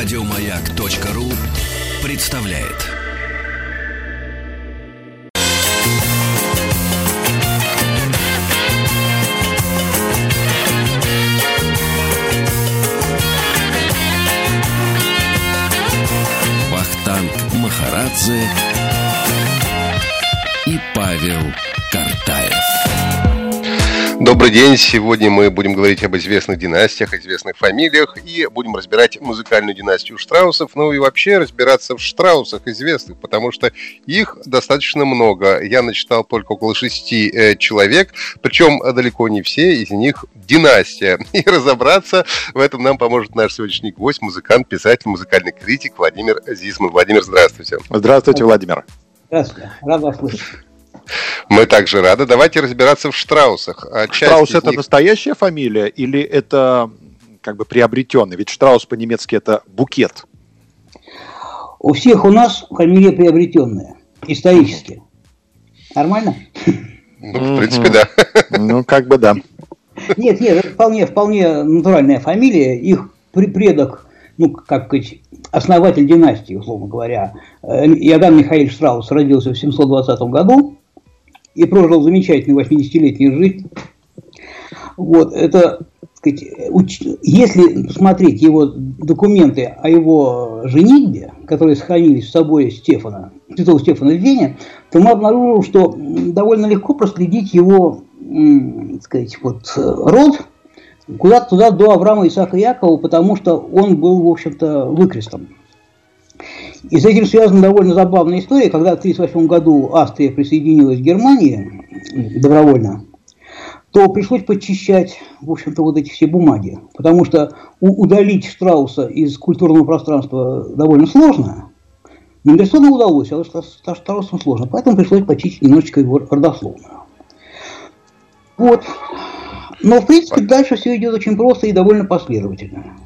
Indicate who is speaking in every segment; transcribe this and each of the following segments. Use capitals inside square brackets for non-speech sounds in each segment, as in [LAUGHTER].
Speaker 1: Радиомаяк.ру представляет. Вахтанг Махарадзе и Павел Картаев.
Speaker 2: Добрый день. Сегодня мы будем говорить об известных династиях, известных фамилиях и будем разбирать музыкальную династию Штраусов, ну и вообще разбираться в Штраусах известных, потому что их достаточно много. Я начитал только около шести э, человек, причем далеко не все из них династия. [LAUGHS] И разобраться в этом нам поможет наш сегодняшний гость, музыкант, писатель, музыкальный критик Владимир Зисман. Владимир, здравствуйте.
Speaker 3: Здравствуйте, Владимир.
Speaker 4: Здравствуйте. Рад вас слышать.
Speaker 2: Мы также рады. Давайте разбираться в Штраусах. А часть
Speaker 3: Штраус это
Speaker 2: них-
Speaker 3: настоящая фамилия или это как бы приобретенный? Ведь Штраус по-немецки это букет.
Speaker 4: У всех у нас фамилия приобретенная, исторически. Нормально?
Speaker 2: Ну, в принципе, да.
Speaker 3: Ну, как бы да.
Speaker 4: Нет, нет, это вполне, вполне натуральная фамилия. Их пре- предок, ну, как сказать, основатель династии, условно говоря, э, Иоганн Михаил Штраус родился в 720 году и прожил замечательную 80-летнюю жизнь. Вот, это, сказать, если смотреть его документы о его женитьбе, которые сохранились в соборе Стефана, святого Стефана в Вене, то мы обнаружим, что довольно легко проследить его, так сказать, вот род куда-то туда до Авраама Исаака Якова, потому что он был, в общем-то, выкрестом. И с этим связана довольно забавная история, когда в 1938 году Австрия присоединилась к Германии добровольно, то пришлось подчищать, в общем-то, вот эти все бумаги. Потому что удалить Штрауса из культурного пространства довольно сложно. Мендельсону удалось, а вот со со Штраусом сложно. Поэтому пришлось почистить немножечко его родословную. Вот. Но, в принципе, дальше все идет очень просто и довольно последовательно.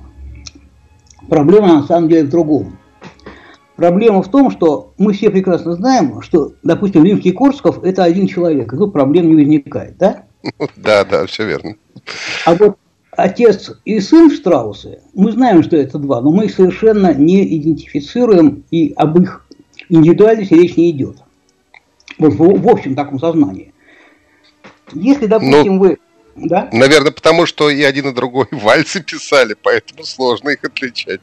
Speaker 4: Проблема на самом деле в другом. Проблема в том, что мы все прекрасно знаем, что, допустим, Римский Корсков – это один человек, и тут проблем не возникает, да? [LAUGHS]
Speaker 2: Да, да, все верно.
Speaker 4: А вот отец и сын Штраусы, мы знаем, что это два, но мы их совершенно не идентифицируем, и об их индивидуальности речь не идет. Вот в, в общем таком сознании. Если, допустим, вы... Да?
Speaker 2: Наверное, потому что и один, и другой [LAUGHS] вальсы писали, поэтому сложно их отличать.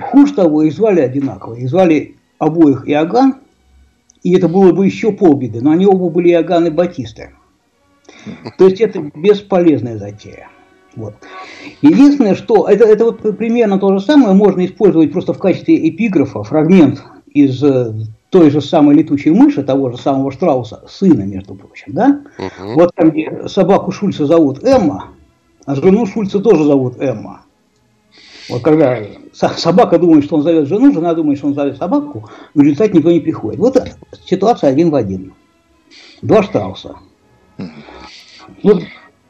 Speaker 4: Хуже того, их звали одинаково. Их звали обоих Иоганн, и это было бы еще полбеды, но они оба были Иоганн и Батисты. То есть это бесполезная затея. Вот. Единственное, что это, это вот примерно то же самое можно использовать просто в качестве эпиграфа, фрагмент из э, той же самой летучей мыши, того же самого Штрауса, сына, между прочим, да?
Speaker 2: Мгм.
Speaker 4: Вот там, где собаку Шульца зовут Эмма, а жену Шульца тоже зовут Эмма. Вот когда со- собака думает, что он зовет жену, жена думает, что он зовет собаку, в результате никто не приходит. Вот ситуация один в один. Два Штрауса. Вот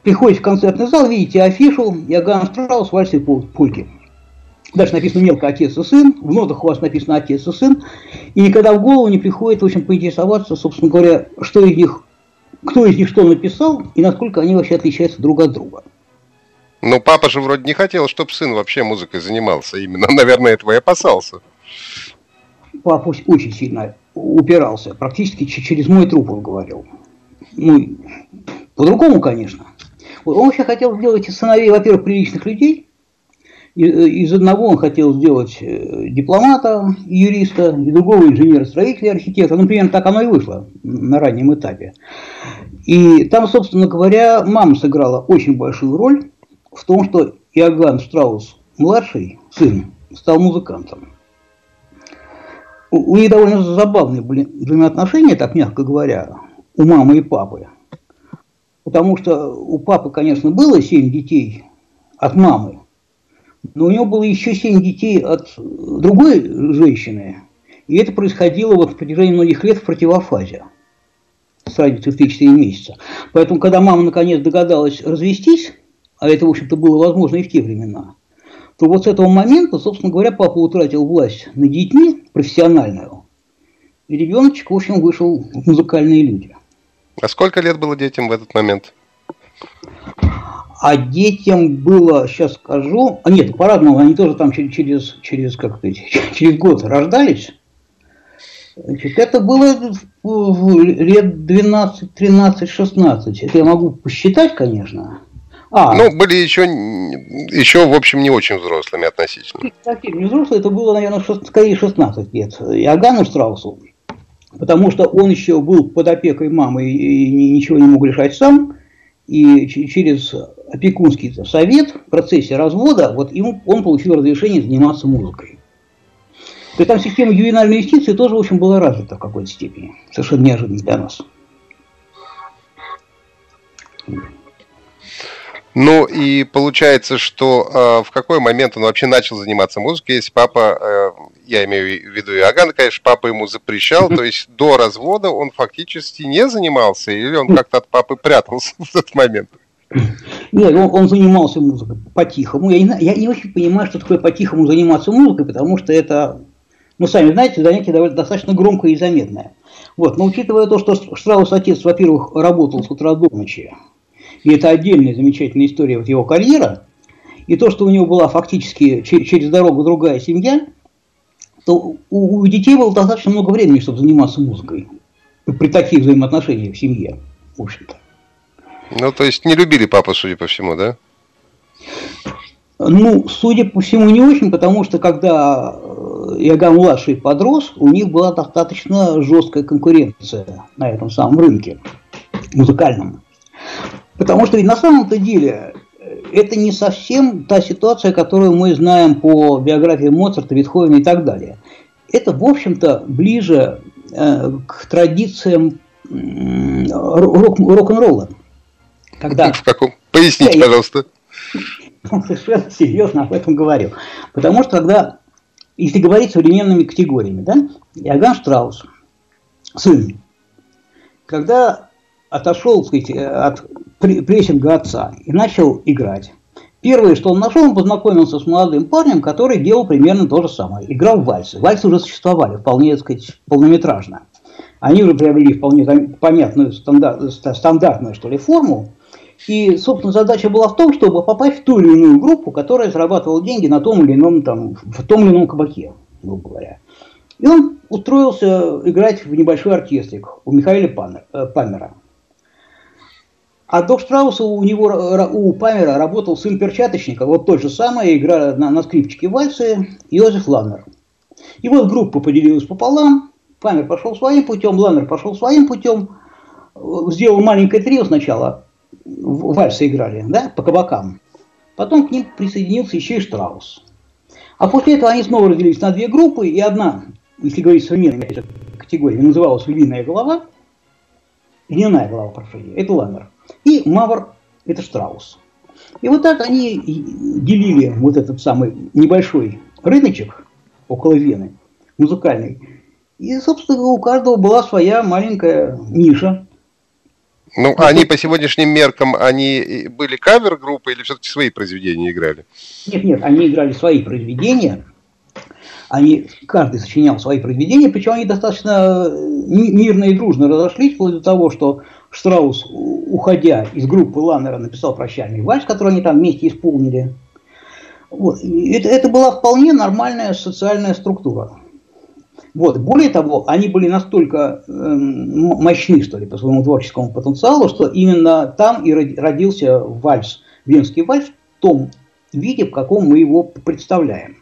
Speaker 4: приходите в концертный зал, видите афишу, Иоганн Штраус, вальс и польки. Дальше написано мелко отец и сын, в нотах у вас написано отец и сын, и никогда в голову не приходит, в общем, поинтересоваться, собственно говоря, что из них, кто из них что написал, и насколько они вообще отличаются друг от друга.
Speaker 2: Но папа же вроде не хотел, чтобы сын вообще музыкой занимался. Именно, [LAUGHS] наверное, этого и опасался.
Speaker 4: Папа очень сильно упирался, практически через мой труп он говорил. Ну, по-другому, конечно. Он вообще хотел сделать из сыновей, во-первых, приличных людей. Э, Из одного он хотел сделать э, дипломата, юриста, и другого инженера, строителя, архитектора. Ну, примерно так оно и вышло на раннем этапе. И там, собственно говоря, мама сыграла очень большую роль в том, что Иоганн Штраус, младший сын, стал музыкантом. У, них довольно забавные были взаимоотношения, так мягко говоря, у мамы и папы. Потому что у папы, конечно, было семь детей от мамы, но у него было еще семь детей от другой женщины. И это происходило вот в протяжении многих лет в противофазе с разницей в 3-4 месяца. Поэтому, когда мама наконец догадалась развестись, а это, в общем-то, было возможно и в те времена, то вот с этого момента, собственно говоря, папа утратил власть над детьми профессиональную, и ребеночек, в общем, вышел в музыкальные люди.
Speaker 2: А сколько лет было детям в этот момент?
Speaker 4: а детям было, сейчас скажу, а нет, по-разному, они тоже там через, через, через, как сказать, [LAUGHS] через год рождались. Значит, это было лет 12, 13, 16. Это я могу посчитать, конечно.
Speaker 2: А, ну, были еще, еще, в общем, не очень взрослыми относительно.
Speaker 4: Совсем не взрослые, это было, наверное, 6, скорее 16 лет. Иоганну Штраусу, потому что он еще был под опекой мамы и ничего не мог решать сам. И через опекунский совет в процессе развода вот ему, он получил разрешение заниматься музыкой. То есть там система ювенальной юстиции тоже, в общем, была развита в какой-то степени. Совершенно неожиданно для нас.
Speaker 2: Ну и получается, что э, в какой момент он вообще начал заниматься музыкой, если папа, э, я имею в виду Иоганн, конечно, папа ему запрещал, то есть [LAUGHS] до развода он фактически не занимался, или он как-то от папы прятался [LAUGHS] в тот момент?
Speaker 4: Нет, он, он занимался музыкой по-тихому. Я не, я не очень понимаю, что такое по-тихому заниматься музыкой, потому что это, ну, сами знаете, занятие довольно, достаточно громкое и заметное. Вот, но учитывая то, что Штраус отец, во-первых, работал с утра до ночи, и это отдельная замечательная история вот его карьера, и то, что у него была фактически через дорогу другая семья, то у, у детей было достаточно много времени, чтобы заниматься музыкой при таких взаимоотношениях в семье, в общем-то.
Speaker 2: Ну, то есть не любили папу, судя по всему, да?
Speaker 4: Ну, судя по всему, не очень, потому что когда э, Иоганн младший подрос, у них была достаточно жесткая конкуренция на этом самом рынке музыкальном. Потому что ведь на самом-то деле э, это не совсем та ситуация, которую мы знаем по биографии Моцарта, Витховена и так далее. Это, в общем-то, ближе э, к традициям э, рок-н-ролла.
Speaker 2: Когда... В каком? Поясните, я, пожалуйста.
Speaker 4: Я [LAUGHS] совершенно серьезно об этом говорю. Потому что когда, если говорить современными категориями, да, Иоганн Штраус, сын, когда отошел сказать, от прессинга отца и начал играть. Первое, что он нашел, он познакомился с молодым парнем, который делал примерно то же самое. Играл в вальсы. Вальсы уже существовали, вполне, так сказать, полнометражно. Они уже приобрели вполне понятную стандарт, стандартную, что ли, форму. И, собственно, задача была в том, чтобы попасть в ту или иную группу, которая зарабатывала деньги на том или ином, там, в том или ином кабаке, грубо говоря. И он устроился играть в небольшой оркестрик у Михаила Памера. А до Штрауса у него, у Памера работал сын перчаточника, вот тот же самый, игра на, на скрипчике вальсы, Йозеф Ланнер. И вот группа поделилась пополам, Памер пошел своим путем, Ланнер пошел своим путем, сделал маленькое трио сначала, вальсы играли, да, по кабакам. Потом к ним присоединился еще и Штраус. А после этого они снова разделились на две группы, и одна, если говорить современной категории, называлась «Львиная голова», «Льняная голова», прошу, это Ланнер и Мавр – это Штраус. И вот так они делили вот этот самый небольшой рыночек около Вены, музыкальный. И, собственно, у каждого была своя маленькая ниша.
Speaker 2: Ну, ну они по сегодняшним меркам, они были кавер-группы или все-таки свои произведения играли?
Speaker 4: Нет, нет, они играли свои произведения. Они, каждый сочинял свои произведения, причем они достаточно мирно и дружно разошлись, вплоть до того, что Штраус, уходя из группы Ланнера, написал прощальный вальс, который они там вместе исполнили. Вот. Это, это была вполне нормальная социальная структура. Вот. Более того, они были настолько э, мощны, что ли, по своему творческому потенциалу, что именно там и родился вальс, венский вальс в том виде, в каком мы его представляем.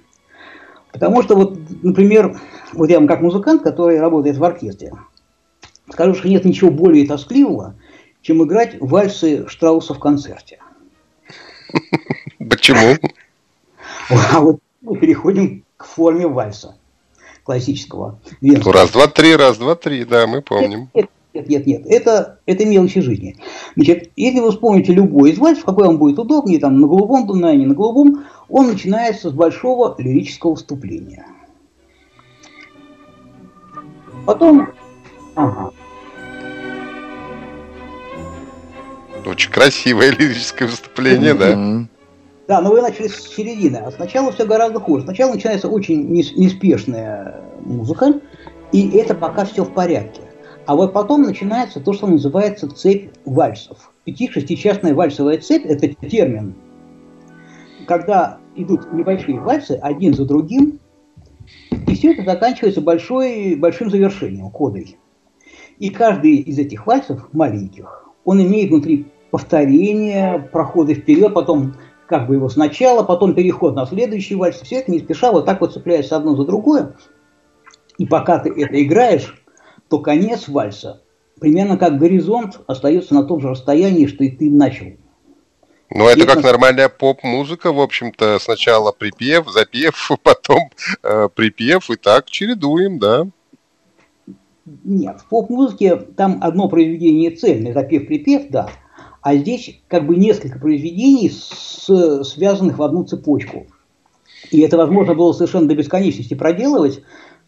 Speaker 4: Потому что, вот, например, вот я вам как музыкант, который работает в оркестре, Скажу, что нет ничего более тоскливого, чем играть вальсы Штрауса в концерте. [LAUGHS]
Speaker 2: Почему?
Speaker 4: А вот мы переходим к форме вальса классического.
Speaker 2: Венского. Раз, два, три, раз, два, три, да, мы помним.
Speaker 4: Нет, нет, нет, нет. Это, это мелочи жизни. Значит, если вы вспомните любой из вальсов, какой вам будет удобнее, там, на голубом Дунае, не на голубом, он начинается с большого лирического вступления. Потом Ага.
Speaker 2: Очень красивое лирическое выступление, да.
Speaker 4: Да, но вы начали с середины, а сначала все гораздо хуже. Сначала начинается очень неспешная музыка, и это пока все в порядке. А вот потом начинается то, что называется цепь вальсов. пяти-шестичастная вальсовая цепь – это термин. Когда идут небольшие вальсы один за другим, и все это заканчивается большой, большим завершением, кодой. И каждый из этих вальсов, маленьких, он имеет внутри повторение, проходы вперед, потом как бы его сначала, потом переход на следующий вальс. Все это не спеша вот так вот цепляется одно за другое. И пока ты это играешь, то конец вальса примерно как горизонт остается на том же расстоянии, что и ты начал.
Speaker 2: Ну, это как нормальная поп-музыка, в общем-то. Сначала припев, запев, [LAUGHS] потом э, припев, и так чередуем, да?
Speaker 4: Нет, в поп-музыке там одно произведение цельное, запев-припев, да. А здесь как бы несколько произведений, с, связанных в одну цепочку. И это возможно было совершенно до бесконечности проделывать,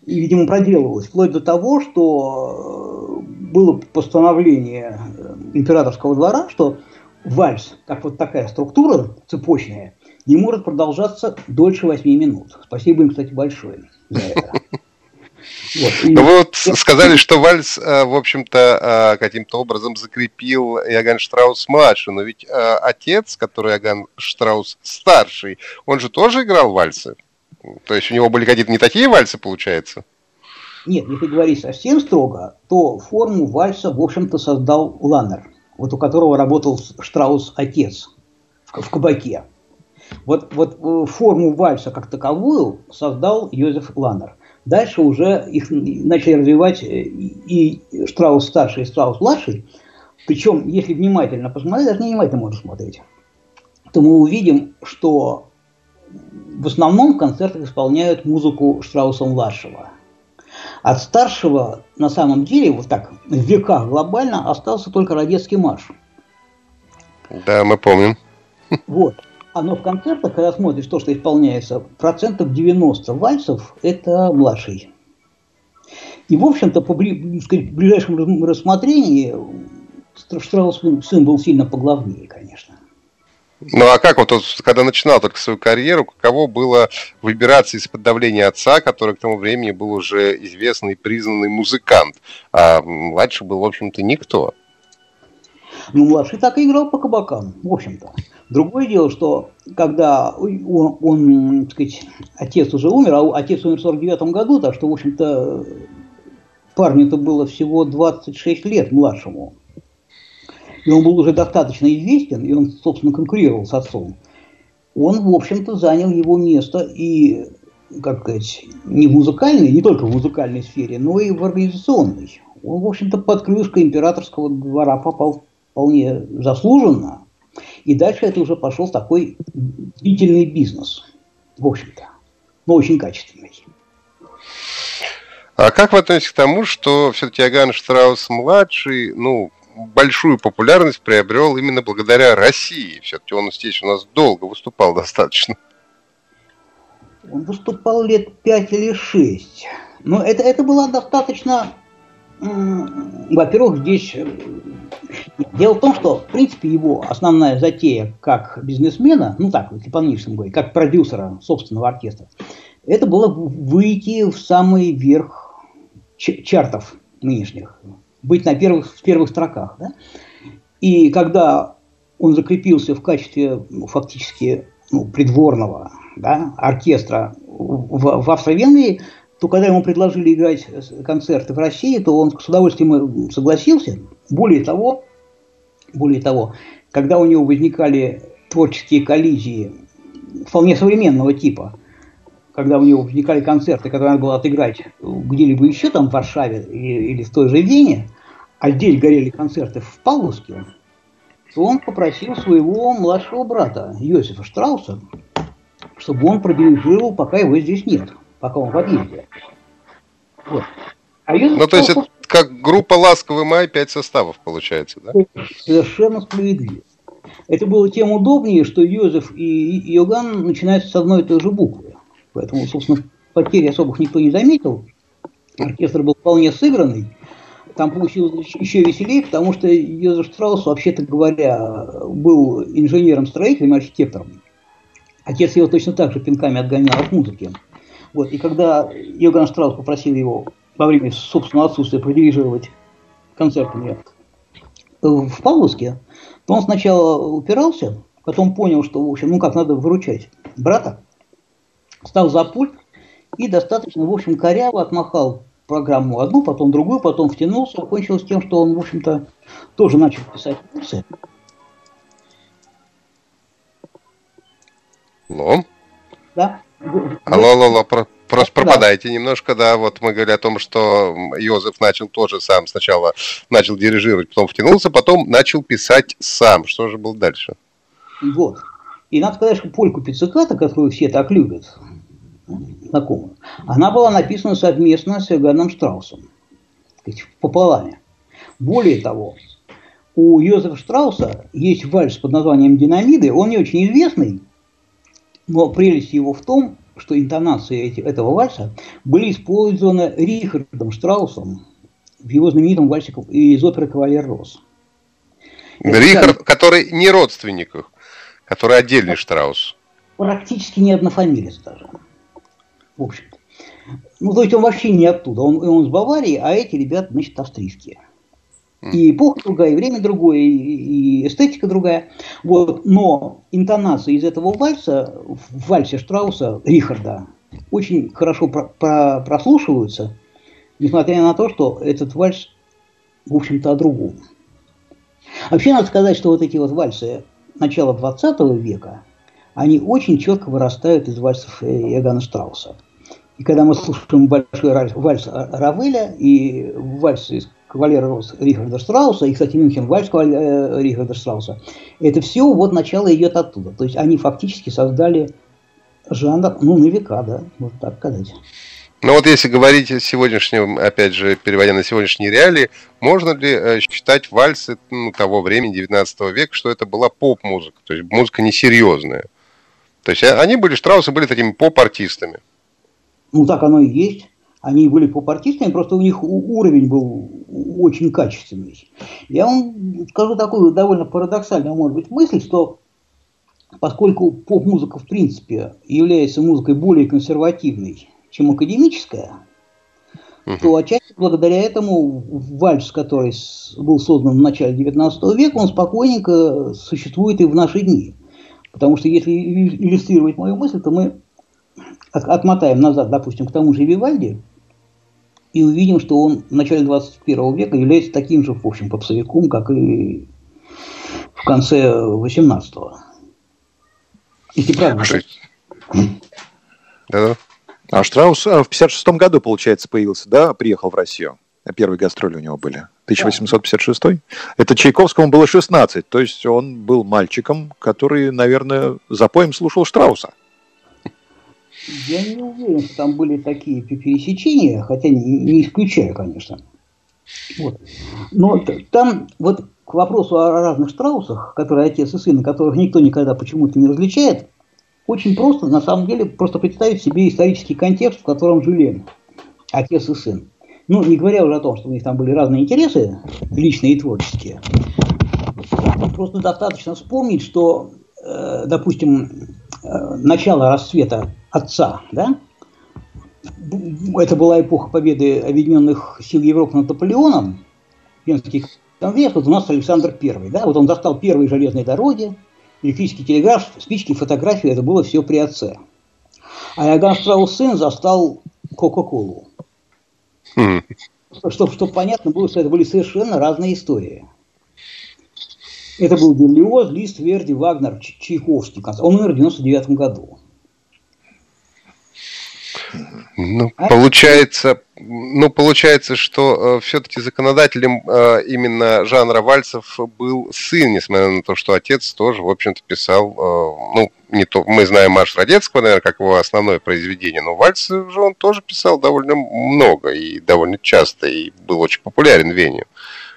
Speaker 4: и, видимо, проделывалось, вплоть до того, что было постановление э, императорского двора, что вальс, как вот такая структура цепочная, не может продолжаться дольше 8 минут. Спасибо им, кстати, большое за это.
Speaker 2: Вот. И... Ну, вы вот сказали, что вальс, э, в общем-то, э, каким-то образом закрепил Иоганн Штраус младший, но ведь отец, который Иоганн Штраус старший, он же тоже играл вальсы. То есть у него были какие-то не такие вальсы, получается?
Speaker 4: Нет, если говорить совсем строго, то форму вальса, в общем-то, создал Ланнер, вот у которого работал Штраус отец в, кабаке. Вот, вот э, форму вальса как таковую создал Йозеф Ланнер. Дальше уже их начали развивать э, и Штраус старший, и Штраус младший. Причем, если внимательно посмотреть, даже не внимательно можно смотреть, то мы увидим, что в основном в концертах исполняют музыку Штрауса младшего – от старшего, на самом деле, вот так, в веках глобально, остался только Родецкий марш.
Speaker 2: Да, мы помним.
Speaker 4: Вот. Но в концертах, когда смотришь то, что исполняется, процентов 90 вальсов – это младший. И, в общем-то, по ближайшему рассмотрению Штраус сын был сильно поглавнее, конечно.
Speaker 2: Ну а как вот, когда начинал только свою карьеру, каково было выбираться из-под давления отца, который к тому времени был уже известный признанный музыкант, а младший был, в общем-то, никто?
Speaker 4: Ну, младший так и играл по кабакам, в общем-то. Другое дело, что когда он, он так сказать, отец уже умер, а отец умер в 49 году, так что, в общем-то, парню-то было всего 26 лет младшему и он был уже достаточно известен, и он, собственно, конкурировал с отцом, он, в общем-то, занял его место и, как сказать, не в музыкальной, не только в музыкальной сфере, но и в организационной. Он, в общем-то, под крышкой императорского двора попал вполне заслуженно, и дальше это уже пошел такой длительный бизнес, в общем-то, но очень качественный.
Speaker 2: А как вы относитесь к тому, что все-таки Иоганн Штраус-младший, ну, большую популярность приобрел именно благодаря России. Все-таки он здесь у нас долго выступал достаточно.
Speaker 4: Он выступал лет пять или шесть. Но это, это было достаточно... Во-первых, здесь... Э, дело в том, что, в принципе, его основная затея как бизнесмена, ну так, если по-нынешнему говорить, как продюсера собственного оркестра, это было выйти в самый верх чартов нынешних быть на первых, в первых строках. Да? И когда он закрепился в качестве ну, фактически ну, придворного да, оркестра в, в Австро-Венгрии, то когда ему предложили играть концерты в России, то он с удовольствием согласился. Более того, более того, когда у него возникали творческие коллизии вполне современного типа – когда у него возникали концерты, которые надо было отыграть где-либо еще там в Варшаве или, в той же Вене, а здесь горели концерты в Павловске, то он попросил своего младшего брата Йосифа Штрауса, чтобы он продирижировал, пока его здесь нет, пока он в отъезде.
Speaker 2: Вот. А ну, то есть это как группа «Ласковый май», пять составов получается, да?
Speaker 4: Совершенно справедливо. Это было тем удобнее, что Йозеф и Иоганн начинаются с одной и той же буквы. Поэтому, собственно, потерь особых никто не заметил. Оркестр был вполне сыгранный. Там получилось еще веселее, потому что Йозеф Штраус, вообще-то говоря, был инженером-строителем, архитектором. Отец его точно так же пинками отгонял от музыки. Вот, и когда Йоганн Штраус попросил его во время собственного отсутствия продирижировать концертами в Павловске, то он сначала упирался, потом понял, что, в общем, ну как надо выручать брата, стал за пульт и достаточно, в общем, коряво отмахал программу одну, потом другую, потом втянулся, кончилось тем, что он, в общем-то, тоже начал писать курсы.
Speaker 2: Ну?
Speaker 4: Да.
Speaker 2: Алло, алло, алло, про, просто да. пропадаете немножко, да, вот мы говорили о том, что Йозеф начал тоже сам сначала, начал дирижировать, потом втянулся, потом начал писать сам. Что же было дальше?
Speaker 4: Вот. И надо сказать, что польку Пицциката, которую все так любят, знакомую, она была написана совместно с Иоганном Штраусом, пополами. Более того, у Йозефа Штрауса есть вальс под названием «Динамиды», он не очень известный, но прелесть его в том, что интонации эти, этого вальса были использованы Рихардом Штраусом в его знаменитом вальсе из оперы «Кавалер Рос».
Speaker 2: Рихард, который не родственник их, который отдельный Штраус.
Speaker 4: Практически не однофамилец даже. В общем-то. Ну, то есть он вообще не оттуда. Он, он с Баварии, а эти ребята, значит, австрийские. И эпоха другая, и время другое, и, эстетика другая. Вот. Но интонации из этого вальса, в вальсе Штрауса, Рихарда, очень хорошо про, про, прослушиваются, несмотря на то, что этот вальс, в общем-то, о другом. Вообще надо сказать, что вот эти вот вальсы начала 20 века, они очень четко вырастают из вальсов Иоганна Штрауса. И когда мы слушаем большой вальс Равеля и вальс из кавалера Рос Рихарда Штрауса, и, кстати, Мюнхен вальс э, Рихарда Штрауса, это все вот начало идет оттуда. То есть они фактически создали жанр, ну, на века, да, вот так сказать.
Speaker 2: Ну вот если говорить о сегодняшнем, опять же, переводя на сегодняшние реалии, можно ли э, считать вальсы ну, того времени, 19 века, что это была поп-музыка, то есть музыка несерьезная? То есть они были, Штраусы были такими поп-артистами.
Speaker 4: Ну так оно и есть они были поп-артистами, просто у них уровень был очень качественный. Я вам скажу такую довольно парадоксальную, может быть, мысль, что поскольку поп-музыка, в принципе, является музыкой более консервативной, чем академическая, uh-huh. то отчасти благодаря этому вальс, который был создан в начале 19 века, он спокойненько существует и в наши дни. Потому что если иллюстрировать мою мысль, то мы отмотаем назад, допустим, к тому же Вивальди, и увидим, что он в начале 21 века является таким же, в общем, попсовиком, как и в конце 18-го.
Speaker 3: Если правильно. Да. А Штраус а, в 56 году, получается, появился, да, приехал в Россию. Первые гастроли у него были. 1856? Да. Это Чайковскому было 16, то есть он был мальчиком, который, наверное, за поем слушал Штрауса.
Speaker 4: Я не уверен, что там были такие пересечения, хотя не, не исключаю, конечно. Вот. Но там вот к вопросу о разных Штраусах, которые отец и сын, которых никто никогда почему-то не различает, очень просто, на самом деле, просто представить себе исторический контекст, в котором жили отец и сын. Ну, не говоря уже о том, что у них там были разные интересы, личные и творческие. Просто достаточно вспомнить, что, э, допустим, э, начало расцвета отца, да? Это была эпоха победы Объединенных сил Европы над Наполеоном, Венский конгресс, вот у нас Александр Первый, да, вот он достал первые железные дороги, электрический телеграф, спички, фотографии, это было все при отце. А Иоганн Штраус сын застал Кока-Колу. Хм. Чтобы, чтобы понятно было, что это были совершенно разные истории. Это был Берлиоз, Лист, Верди, Вагнер, Чайковский. Он умер в 99 году.
Speaker 2: Ну, а? получается, ну, получается, что э, все-таки законодателем э, именно жанра вальсов был сын, несмотря на то, что отец тоже, в общем-то, писал, э, ну, не то, мы знаем марш Радецкого, наверное, как его основное произведение, но вальсы же он тоже писал довольно много и довольно часто, и был очень популярен в Вене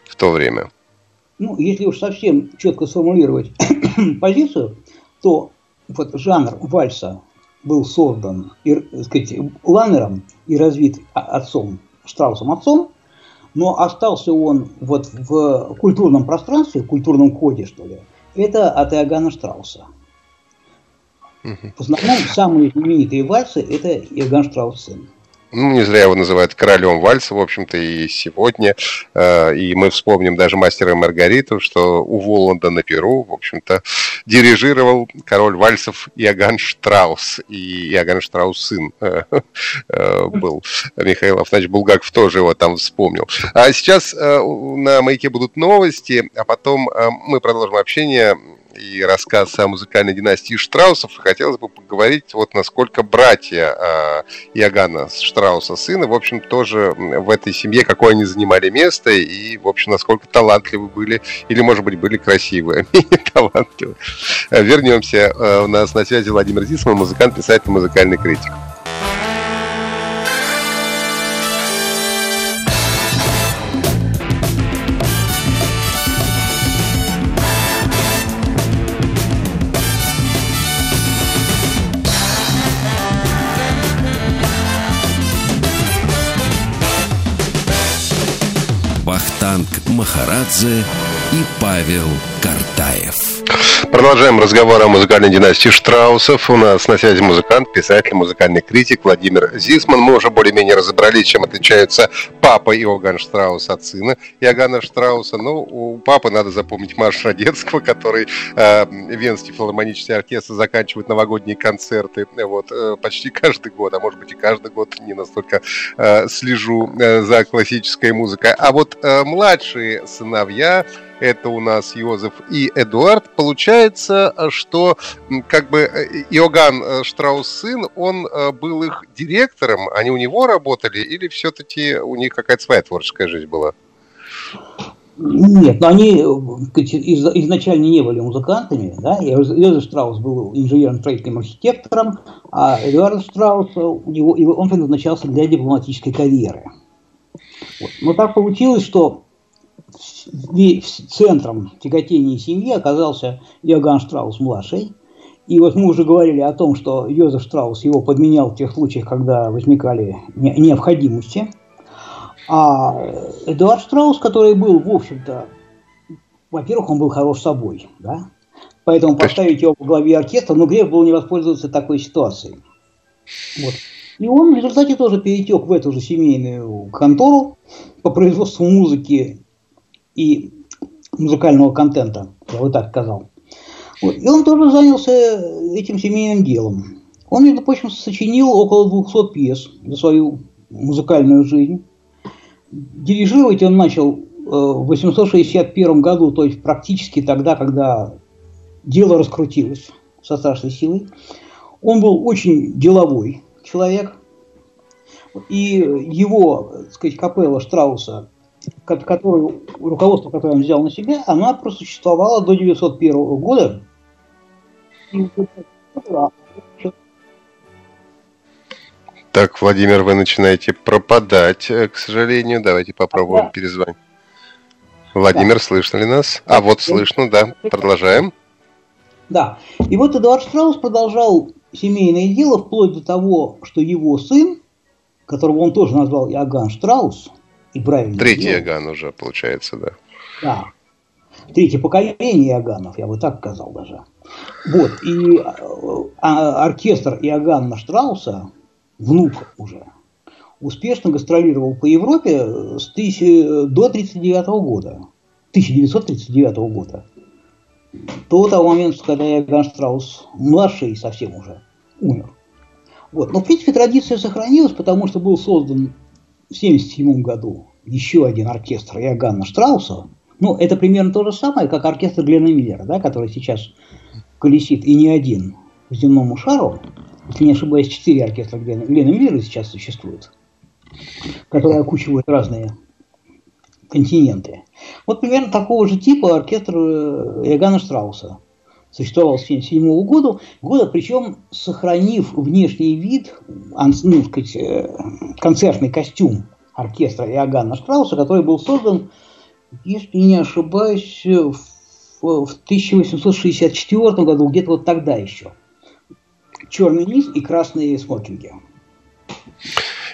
Speaker 2: в то время.
Speaker 4: Ну, если уж совсем четко сформулировать [COUGHS] позицию, то вот жанр вальса был создан и, сказать, Ланнером и развит отцом, Штраусом отцом, но остался он вот в культурном пространстве, в культурном коде, что ли, это от Иоганна Штрауса. В основном самые знаменитые вальсы – это Иоганн Штраус сын.
Speaker 2: Ну, не зря его называют королем вальса, в общем-то, и сегодня. Э, и мы вспомним даже мастера Маргариту, что у Воланда на Перу, в общем-то, дирижировал король вальсов Иоганн Штраус. И Иоганн Штраус сын э, э, был. Михаил Афнач Булгаков тоже его там вспомнил. А сейчас на «Маяке» будут новости, а потом мы продолжим общение и рассказ о музыкальной династии Штраусов, хотелось бы поговорить, вот насколько братья э, Иоганна Штрауса сына, в общем, тоже в этой семье, какое они занимали место, и, в общем, насколько талантливы были, или, может быть, были красивые, менее [LAUGHS] талантливые. Вернемся. Э, у нас на связи Владимир Зисман, музыкант, писатель, музыкальный критик.
Speaker 1: Махарадзе и Павел Картаев.
Speaker 2: Продолжаем разговор о музыкальной династии Штраусов. У нас на связи музыкант, писатель, музыкальный критик Владимир Зисман. Мы уже более-менее разобрались, чем отличаются папа Иоганн Штраус от сына Иоганна Штрауса. Ну, у папы надо запомнить марш Радецкого, который э, Венский филармонический оркестр заканчивает новогодние концерты вот, э, почти каждый год, а может быть и каждый год не настолько э, слежу э, за классической музыкой. А вот э, младшие сыновья это у нас Йозеф и Эдуард. Получается, что как бы э, Иоганн э, Штраус сын, он э, был их директором, они у него работали, или все-таки у них какая-то своя творческая жизнь была?
Speaker 4: Нет, но они изначально не были музыкантами. Да? Йозеф Штраус был инженером-строительным архитектором, а Эдуард Штраус, у него, он предназначался для дипломатической карьеры. Вот. Но так получилось, что центром тяготения семьи оказался Иоганн Штраус-младший. И вот мы уже говорили о том, что Йозеф Штраус его подменял в тех случаях, когда возникали необходимости. А Эдуард Штраус, который был, в общем-то, во-первых, он был хорош собой, да? Поэтому поставить его в главе оркестра, но грех был не воспользоваться такой ситуацией. Вот. И он в результате тоже перетек в эту же семейную контору по производству музыки и музыкального контента, я бы так сказал. Вот. И он тоже занялся этим семейным делом. Он, между прочим, сочинил около 200 пьес за свою музыкальную жизнь. Дирижировать он начал э, в 861 году, то есть практически тогда, когда дело раскрутилось со страшной силой. Он был очень деловой человек, и его, так сказать, капелла Штрауса которую, руководство, которое он взял на себя, она просуществовала до 901 года.
Speaker 2: Так, Владимир, вы начинаете пропадать, э, к сожалению. Давайте попробуем да. перезвонить. Владимир, да. слышно ли нас? А вот слышно, да. Продолжаем.
Speaker 4: Да. И вот Эдуард Штраус продолжал семейное дело вплоть до того, что его сын, которого он тоже назвал Иоганн Штраус,
Speaker 2: и правильно Третий сделал. Иоганн уже, получается, да.
Speaker 4: Да. Третье поколение Иоганнов, я бы так сказал даже. Вот, и а, оркестр Иоганна Штрауса, внук уже, успешно гастролировал по Европе с тысячи, до 1939 года. 1939 года. До того момента, когда Иоганн Штраус младший совсем уже умер. Вот. Но, в принципе, традиция сохранилась, потому что был создан в 1977 году еще один оркестр Иоганна Штрауса. Ну, это примерно то же самое, как оркестр Глена Миллера, да, который сейчас колесит и не один по земному шару. Если не ошибаюсь, четыре оркестра Глена, Глена Миллера сейчас существуют, которые окучивают разные континенты. Вот примерно такого же типа оркестр э, Иоганна Штрауса существовал с 1977 года, года, причем сохранив внешний вид, ну, сказать, э, концертный костюм оркестра Иоганна Штрауса, который был создан, если не ошибаюсь, в, в 1864 году, где-то вот тогда еще. Черный низ и красные смокинги.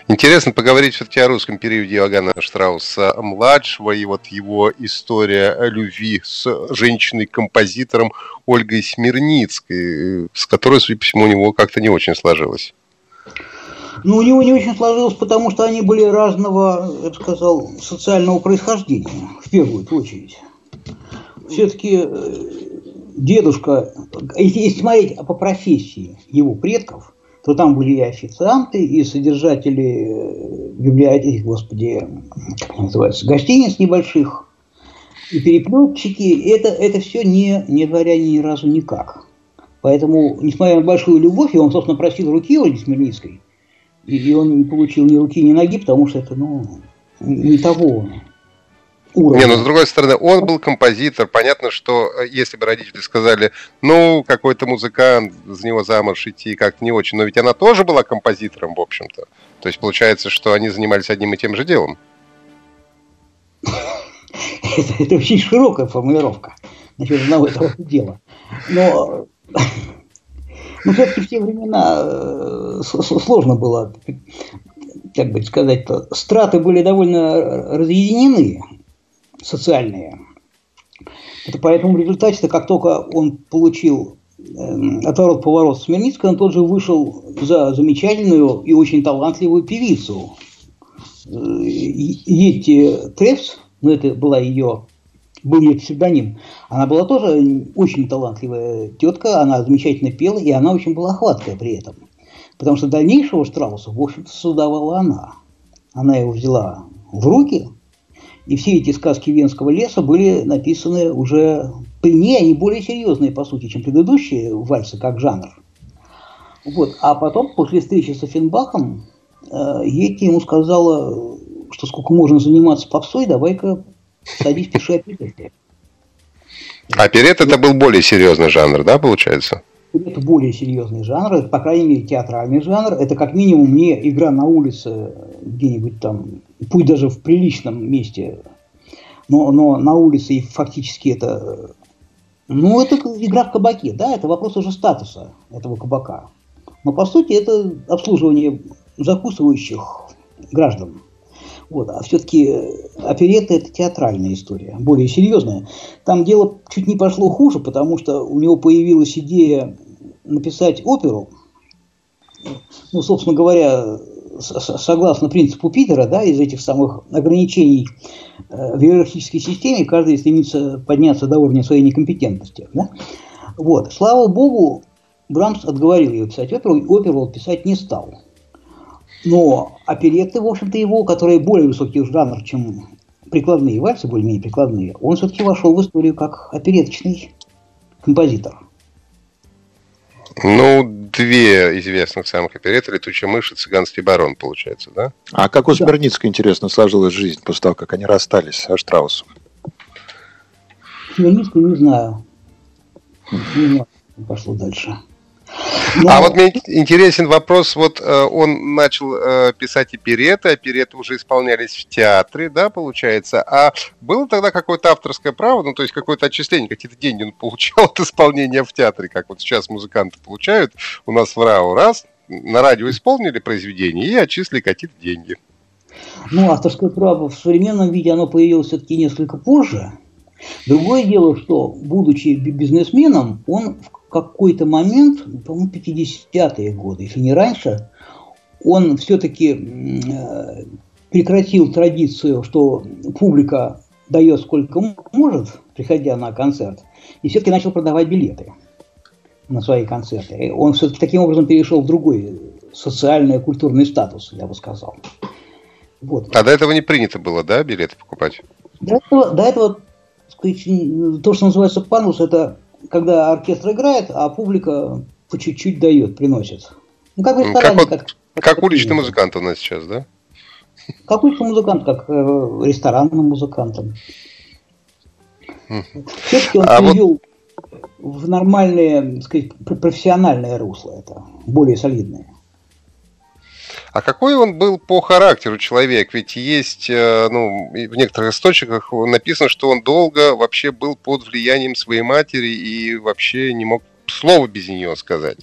Speaker 2: Интересно поговорить все-таки о русском периоде Иоганна Штрауса-младшего и вот его история любви с женщиной-композитором Ольгой Смирницкой, с которой, судя по всему, у него как-то не очень сложилось.
Speaker 4: Ну, у него не очень сложилось, потому что они были разного, я бы сказал, социального происхождения, в первую очередь. Все-таки э, дедушка, если, смотреть по профессии его предков, то там были и официанты, и содержатели э, библиотеки, господи, как называется, гостиниц небольших, и переплетчики. Это, это все не, не дворяне ни разу никак. Поэтому, несмотря на большую любовь, и он, собственно, просил руки Ольги Смирницкой, и он не получил ни руки, ни ноги, потому что это, ну, не того
Speaker 2: уровня. Не, но с другой стороны, он был композитор. Понятно, что э, если бы родители сказали, ну, какой-то музыкант, за него замуж идти как-то не очень, но ведь она тоже была композитором, в общем-то. То есть получается, что они занимались одним и тем же делом.
Speaker 4: Это, это очень широкая формулировка насчет одного этого дела. Но но все-таки в те времена э, сложно было, как бы сказать-то, страты были довольно разъединены, социальные. Это поэтому в результате, как только он получил э, отворот-поворот Смирницкого, он тот же вышел за замечательную и очень талантливую певицу. Етти Тревс, ну это была ее был ее псевдоним. Она была тоже очень талантливая тетка, она замечательно пела, и она очень была хваткая при этом. Потому что дальнейшего Штрауса, в общем-то, создавала она. Она его взяла в руки, и все эти сказки Венского леса были написаны уже при ней, они более серьезные, по сути, чем предыдущие вальсы, как жанр. Вот. А потом, после встречи с Офенбахом, э, Йети ему сказала, что сколько можно заниматься попсой, давай-ка садись, пиши оперетты.
Speaker 2: А оперет это был более серьезный жанр, да, получается?
Speaker 4: Это более серьезный жанр, это, по крайней мере, театральный жанр. Это как минимум не игра на улице где-нибудь там, пусть даже в приличном месте, но, но на улице и фактически это... Ну, это игра в кабаке, да, это вопрос уже статуса этого кабака. Но, по сути, это обслуживание закусывающих граждан. Вот. А все-таки оперетта – это театральная история, более серьезная. Там дело чуть не пошло хуже, потому что у него появилась идея написать оперу. Ну, собственно говоря, согласно принципу Питера, да, из этих самых ограничений э, в иерархической системе, каждый стремится подняться до уровня своей некомпетентности. Да? Вот. Слава богу, Брамс отговорил ее писать оперу, оперу писать не стал. Но оперетты, в общем-то, его, которые более высокий жанр, чем прикладные вальсы, более-менее прикладные, он все-таки вошел в историю как опереточный композитор.
Speaker 2: Ну, две известных самых оперетты «Летучая мышь» и «Цыганский барон», получается, да?
Speaker 3: А как у Смирницкой, да. интересно, сложилась жизнь после того, как они расстались со Штраусом?
Speaker 4: Смирницкую не знаю. Не знаю, пошло дальше.
Speaker 2: Но... А вот мне интересен вопрос, вот э, он начал э, писать опереты, опереты уже исполнялись в театре, да, получается, а было тогда какое-то авторское право, ну, то есть какое-то отчисление, какие-то деньги он получал [LAUGHS] от исполнения в театре, как вот сейчас музыканты получают у нас в РАО, раз, на радио исполнили произведение и отчислили какие-то деньги.
Speaker 4: Ну, авторское право в современном виде, оно появилось все-таки несколько позже. Другое дело, что, будучи бизнесменом, он какой-то момент, по-моему, 50-е годы, если не раньше, он все-таки э, прекратил традицию, что публика дает сколько может, приходя на концерт, и все-таки начал продавать билеты на свои концерты. Он все-таки таким образом перешел в другой социальный, культурный статус, я бы сказал.
Speaker 2: Вот. А до этого не принято было, да, билеты покупать?
Speaker 4: До этого, до этого сказать, то, что называется панус, это когда оркестр играет, а публика по чуть-чуть дает, приносит.
Speaker 2: Ну, как в ресторане. Как, вот, как, как уличный музыкант у нас сейчас, да?
Speaker 4: Как уличный музыкант, как э, ресторанным музыкантом. Все-таки он а перевел вот... в нормальное, так сказать, профессиональное русло это, более солидное.
Speaker 2: А какой он был по характеру человек? Ведь есть, э, ну, в некоторых источниках написано, что он долго вообще был под влиянием своей матери и вообще не мог слова без нее сказать.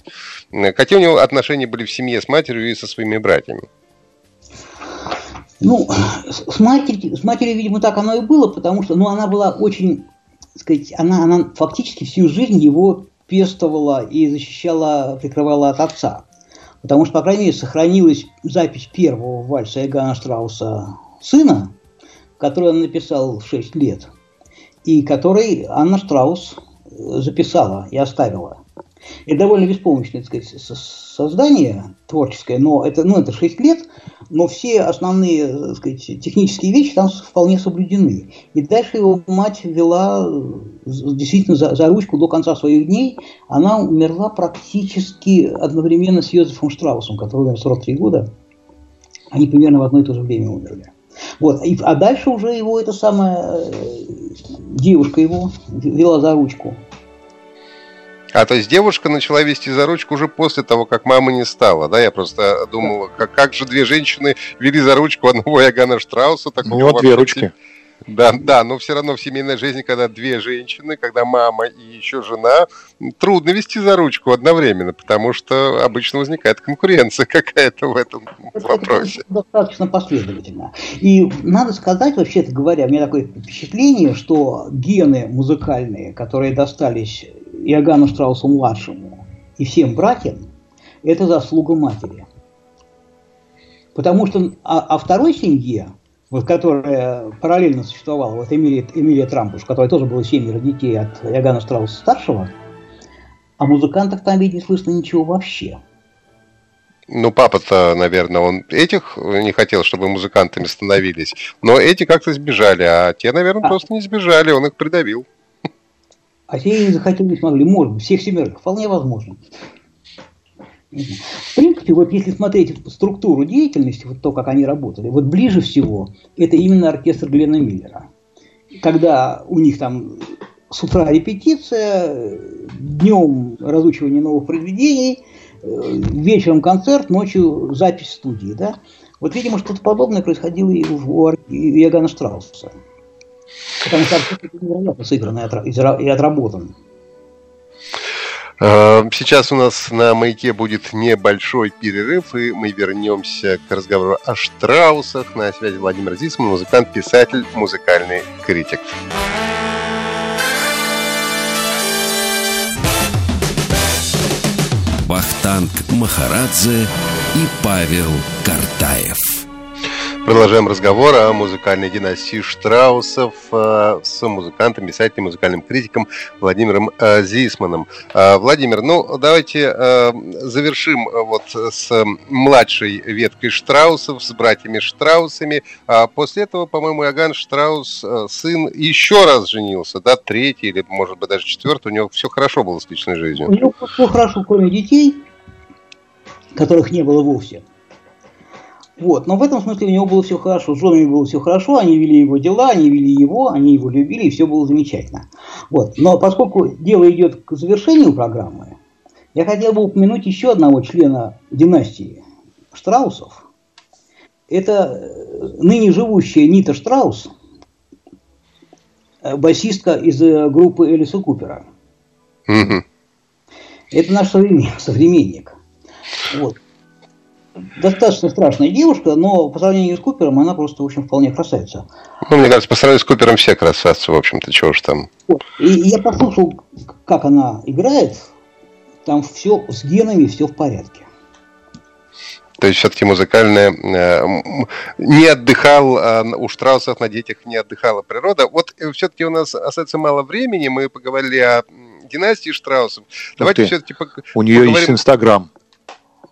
Speaker 2: Какие у него отношения были в семье с матерью и со своими братьями?
Speaker 4: Ну, с матерью, с матерью, видимо, так оно и было, потому что, ну, она была очень, сказать, она, она фактически всю жизнь его пестовала и защищала, прикрывала от отца. Потому что, по крайней мере, сохранилась запись первого вальса Эгана Штрауса «Сына», который он написал в 6 лет, и который Анна Штраус записала и оставила. Это довольно беспомощное, так сказать, создание творческое, но это, ну, это 6 лет, но все основные так сказать, технические вещи там вполне соблюдены. И дальше его мать вела действительно за, за ручку до конца своих дней. Она умерла практически одновременно с Йозефом Штраусом, который умер в 43 года. Они примерно в одно и то же время умерли. Вот. И, а дальше уже его эта самая э, девушка его вела за ручку.
Speaker 2: А то есть девушка начала вести за ручку уже после того, как мамы не стало, да? Я просто думал, как, как же две женщины вели за ручку одного Ягана Штрауса.
Speaker 3: Такого У него две ручки.
Speaker 2: Да, да, но все равно в семейной жизни, когда две женщины, когда мама и еще жена, трудно вести за ручку одновременно, потому что обычно возникает конкуренция [LAUGHS] какая-то в этом вопросе.
Speaker 4: Это достаточно последовательно. И надо сказать, вообще-то говоря, у меня такое впечатление, что гены музыкальные, которые достались Иоганну Штраусу-младшему и всем братьям, это заслуга матери. Потому что о, о второй семье, вот, которая параллельно существовала, вот Эмилия, Эмилия Трампуш, которая тоже была семеро детей от Иоганна Страуса-старшего, о музыкантах там ведь не слышно ничего вообще.
Speaker 2: Ну, папа-то, наверное, он этих не хотел, чтобы музыкантами становились. Но эти как-то сбежали, а те, наверное, а. просто не сбежали, он их придавил.
Speaker 4: А те не захотели, не смогли. Может быть, всех семерых. Вполне возможно. В принципе, вот если смотреть структуру деятельности, вот то, как они работали, вот ближе всего это именно оркестр Глена Миллера. Когда у них там с утра репетиция, днем разучивание новых произведений, вечером концерт, ночью запись студии. Да? Вот, видимо, что-то подобное происходило и у Иоганна Штрауса. Потому что невероятно сыгран и отработан.
Speaker 2: А, сейчас у нас на маяке будет небольшой перерыв, и мы вернемся к разговору о Штраусах. На связи Владимир Зисман, музыкант, писатель, музыкальный критик.
Speaker 1: Вахтанг Махарадзе и Павел Картаев.
Speaker 2: Продолжаем разговор о музыкальной династии Штраусов э, с музыкантом, писателем, музыкальным критиком Владимиром э, Зисманом. Э, Владимир, ну давайте завершим вот с младшей веткой Штраусов, с братьями Штраусами. А после этого, по-моему, Иоганн Штраус, сын, еще раз женился, да, третий или, может быть, даже четвертый. У него все хорошо было с личной жизнью.
Speaker 4: У него все хорошо, кроме детей, которых не было вовсе. Вот. Но в этом смысле у него было все хорошо, с женами было все хорошо, они вели его дела, они вели его, они его любили, и все было замечательно. Вот. Но поскольку дело идет к завершению программы, я хотел бы упомянуть еще одного члена династии Штраусов. Это э, ныне живущая Нита Штраус, э, басистка из э, группы Элиса Купера. Mm-hmm. Это наш современник. Вот достаточно страшная девушка, но по сравнению с Купером она просто, в общем, вполне красавица.
Speaker 2: Ну, мне кажется, по сравнению с Купером все красавцы, в общем-то, чего уж там.
Speaker 4: И я послушал, как она играет, там все с генами, все в порядке.
Speaker 2: То есть все-таки музыкальная э, не отдыхал э, у Штраусов на детях не отдыхала природа. Вот э, все-таки у нас остается мало времени, мы поговорили о династии Штраусов.
Speaker 3: Давайте все-таки у нее поговорим... есть Инстаграм.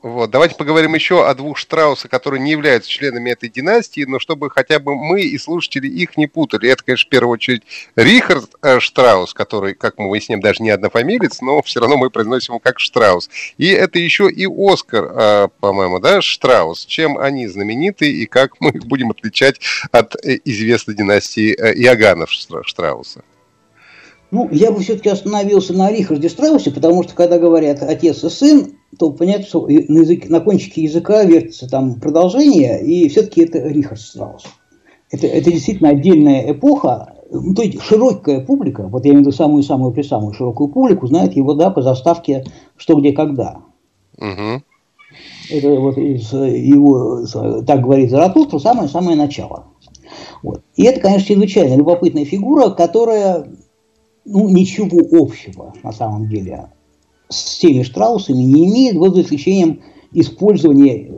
Speaker 2: Вот. Давайте поговорим еще о двух Штраусах, которые не являются членами этой династии, но чтобы хотя бы мы и слушатели их не путали. Это, конечно, в первую очередь Рихард э, Штраус, который, как мы выясним, даже не однофамилец, но все равно мы произносим его как Штраус. И это еще и Оскар, э, по-моему, да, Штраус. Чем они знамениты и как мы их будем отличать от э, известной династии Иоганнов Штрауса?
Speaker 4: Ну, я бы все-таки остановился на Рихарде Страусе, потому что, когда говорят отец и сын, то понятно, что на, языке, на кончике языка вертится там продолжение, и все-таки это Рихард Страус. Это, это действительно отдельная эпоха, ну, то есть широкая публика, вот я имею в виду самую-самую при самую широкую публику, знает его, да, по заставке «Что, где, когда». Угу. Это вот из его, так говорит Заратустра, самое-самое начало. Вот. И это, конечно, чрезвычайно любопытная фигура, которая ну, ничего общего на самом деле с теми Штраусами не имеет, вот за исключением использование,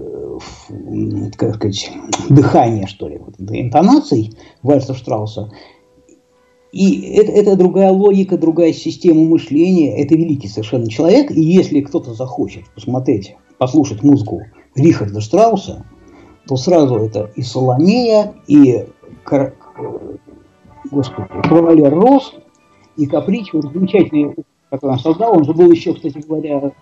Speaker 4: как сказать, дыхания, что ли, вот, интонаций вальсов Штрауса. И это, это другая логика, другая система мышления, это великий совершенно человек. И если кто-то захочет посмотреть, послушать музыку Рихарда Штрауса, то сразу это и Соломея, и господи, Кавалер Рос, и Каприч, вот замечательный, который он создал, он же был еще, кстати говоря,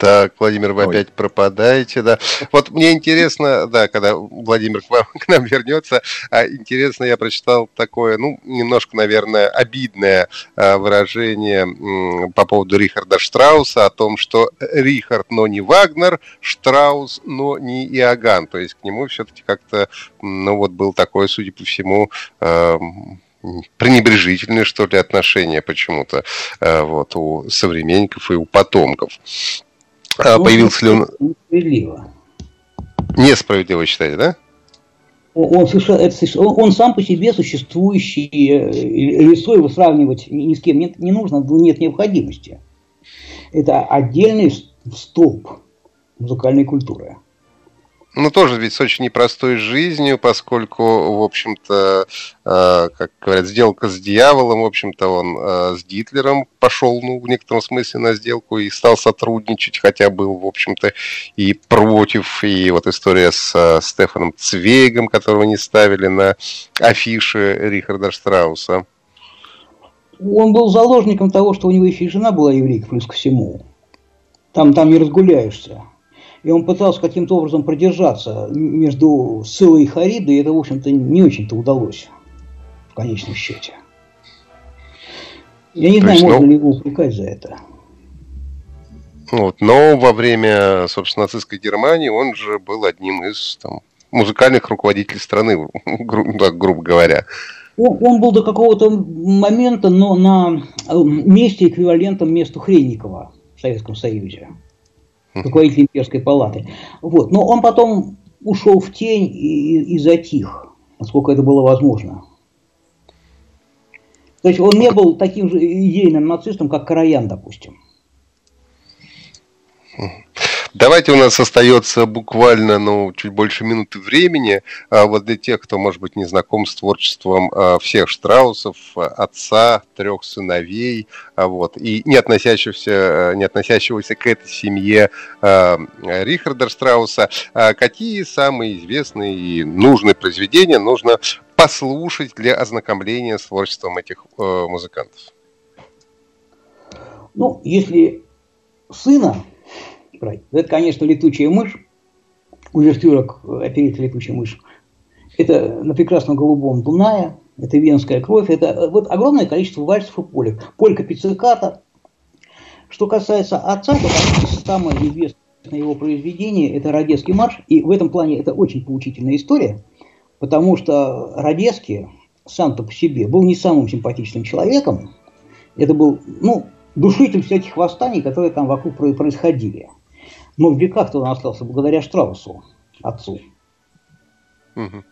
Speaker 2: так, Владимир, вы Ой. опять пропадаете, да. Вот мне интересно, да, когда Владимир к, вам, [LAUGHS] к нам вернется, а интересно, я прочитал такое, ну, немножко, наверное, обидное а, выражение по поводу Рихарда Штрауса о том, что Рихард, но не Вагнер, Штраус, но не Иоганн. То есть к нему все-таки как-то, ну, вот был такое, судя по всему, пренебрежительное, что ли, отношение почему-то а, вот, у современников и у потомков. А появился ли он... Несправедливо. Несправедливо считаете, да?
Speaker 4: Он, он, он сам по себе существующий, лицо его сравнивать ни с кем нет, не нужно, нет необходимости. Это отдельный столб музыкальной культуры
Speaker 2: ну, тоже ведь с очень непростой жизнью, поскольку, в общем-то, э, как говорят, сделка с дьяволом, в общем-то, он э, с Гитлером пошел, ну, в некотором смысле на сделку и стал сотрудничать, хотя был, в общем-то, и против, и вот история с э, Стефаном Цвейгом, которого не ставили на афиши Рихарда Штрауса.
Speaker 4: Он был заложником того, что у него еще и жена была еврейка, плюс ко всему. Там, там не разгуляешься и он пытался каким-то образом продержаться между Сылой и Харидой, и это, в общем-то, не очень-то удалось в конечном счете. Я не То знаю, есть, можно ну... ли его упрекать за это.
Speaker 2: Вот, но во время, собственно, нацистской Германии он же был одним из там, музыкальных руководителей страны, [LAUGHS] гру- так, грубо говоря.
Speaker 4: Он, он был до какого-то момента но на э, месте эквивалентом месту Хренникова в Советском Союзе руководитель имперской палаты. Вот. Но он потом ушел в тень и, и затих, насколько это было возможно. То есть он не был таким же идейным нацистом, как Караян, допустим.
Speaker 2: Давайте у нас остается буквально ну, чуть больше минуты времени. А вот для тех, кто, может быть, не знаком с творчеством а, всех Штраусов, отца, трех сыновей, а, вот, и не относящегося, не относящегося к этой семье Рихарда Штрауса, какие самые известные и нужные произведения нужно послушать для ознакомления с творчеством этих музыкантов?
Speaker 4: Ну, если сына брать. Это, конечно, летучая мышь, увертюрок оперета летучая мышь. Это на прекрасном голубом Дунае, это венская кровь, это вот огромное количество вальсов и полек. Полька пицциката. Что касается отца, то самое известное его произведение – это Родецкий марш. И в этом плане это очень поучительная история, потому что Родецкий сам-то по себе был не самым симпатичным человеком. Это был, ну, душитель всяких восстаний, которые там вокруг происходили. Но в веках-то он остался благодаря Штраусу, отцу.
Speaker 2: Угу.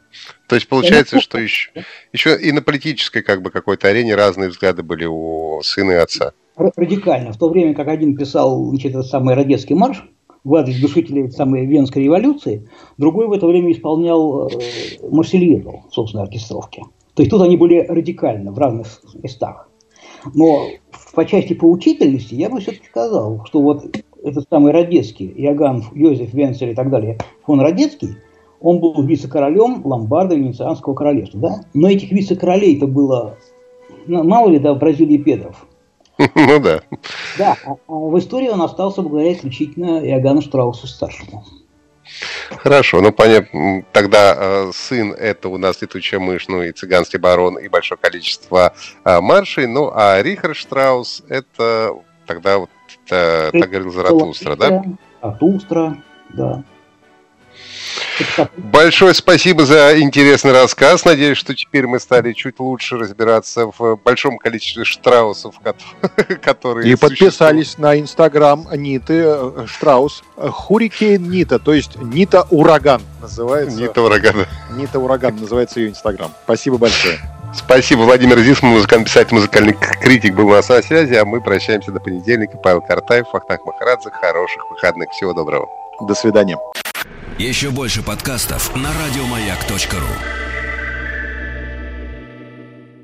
Speaker 2: То есть получается, что еще, еще и на политической как бы какой-то арене разные взгляды были у сына и отца.
Speaker 4: Радикально. В то время как один писал значит, этот самый Родецкий марш в адрес душителей самой Венской революции, другой в это время исполнял э, Марсельезу в собственной оркестровке. То есть тут они были радикально в разных местах. Но по части поучительности я бы все-таки сказал, что вот этот самый Радецкий, Иоганн, Йозеф, Венцель и так далее, фон Радецкий, он был вице-королем Ломбарда Венецианского королевства, да? Но этих вице-королей-то было, ну, мало ли, да, в Бразилии педров. [LAUGHS]
Speaker 2: Ну да.
Speaker 4: Да, а, а в истории он остался благодаря исключительно Иоганну Штраусу старшему.
Speaker 2: Хорошо, ну понятно, тогда э, сын это у нас летучая мышь, ну и цыганский барон, и большое количество э, маршей, ну а Рихард Штраус это тогда вот это, так говорил Заратустра, да?
Speaker 4: Заратустра, да.
Speaker 2: Большое спасибо за интересный рассказ. Надеюсь, что теперь мы стали чуть лучше разбираться в большом количестве штраусов, [LAUGHS] которые
Speaker 3: И подписались на инстаграм Ниты э, Штраус. Хурикейн Нита, то есть Нита Ураган называется.
Speaker 2: Нита Ураган.
Speaker 3: Нита Ураган называется ее инстаграм. Спасибо большое.
Speaker 2: Спасибо, Владимир Зисман, музыкальный писатель, музыкальный критик был у нас на связи, а мы прощаемся до понедельника. Павел Картаев, Фахтанг Махарадзе. Хороших выходных. Всего доброго.
Speaker 3: До свидания.
Speaker 1: Еще больше подкастов на радиомаяк.ру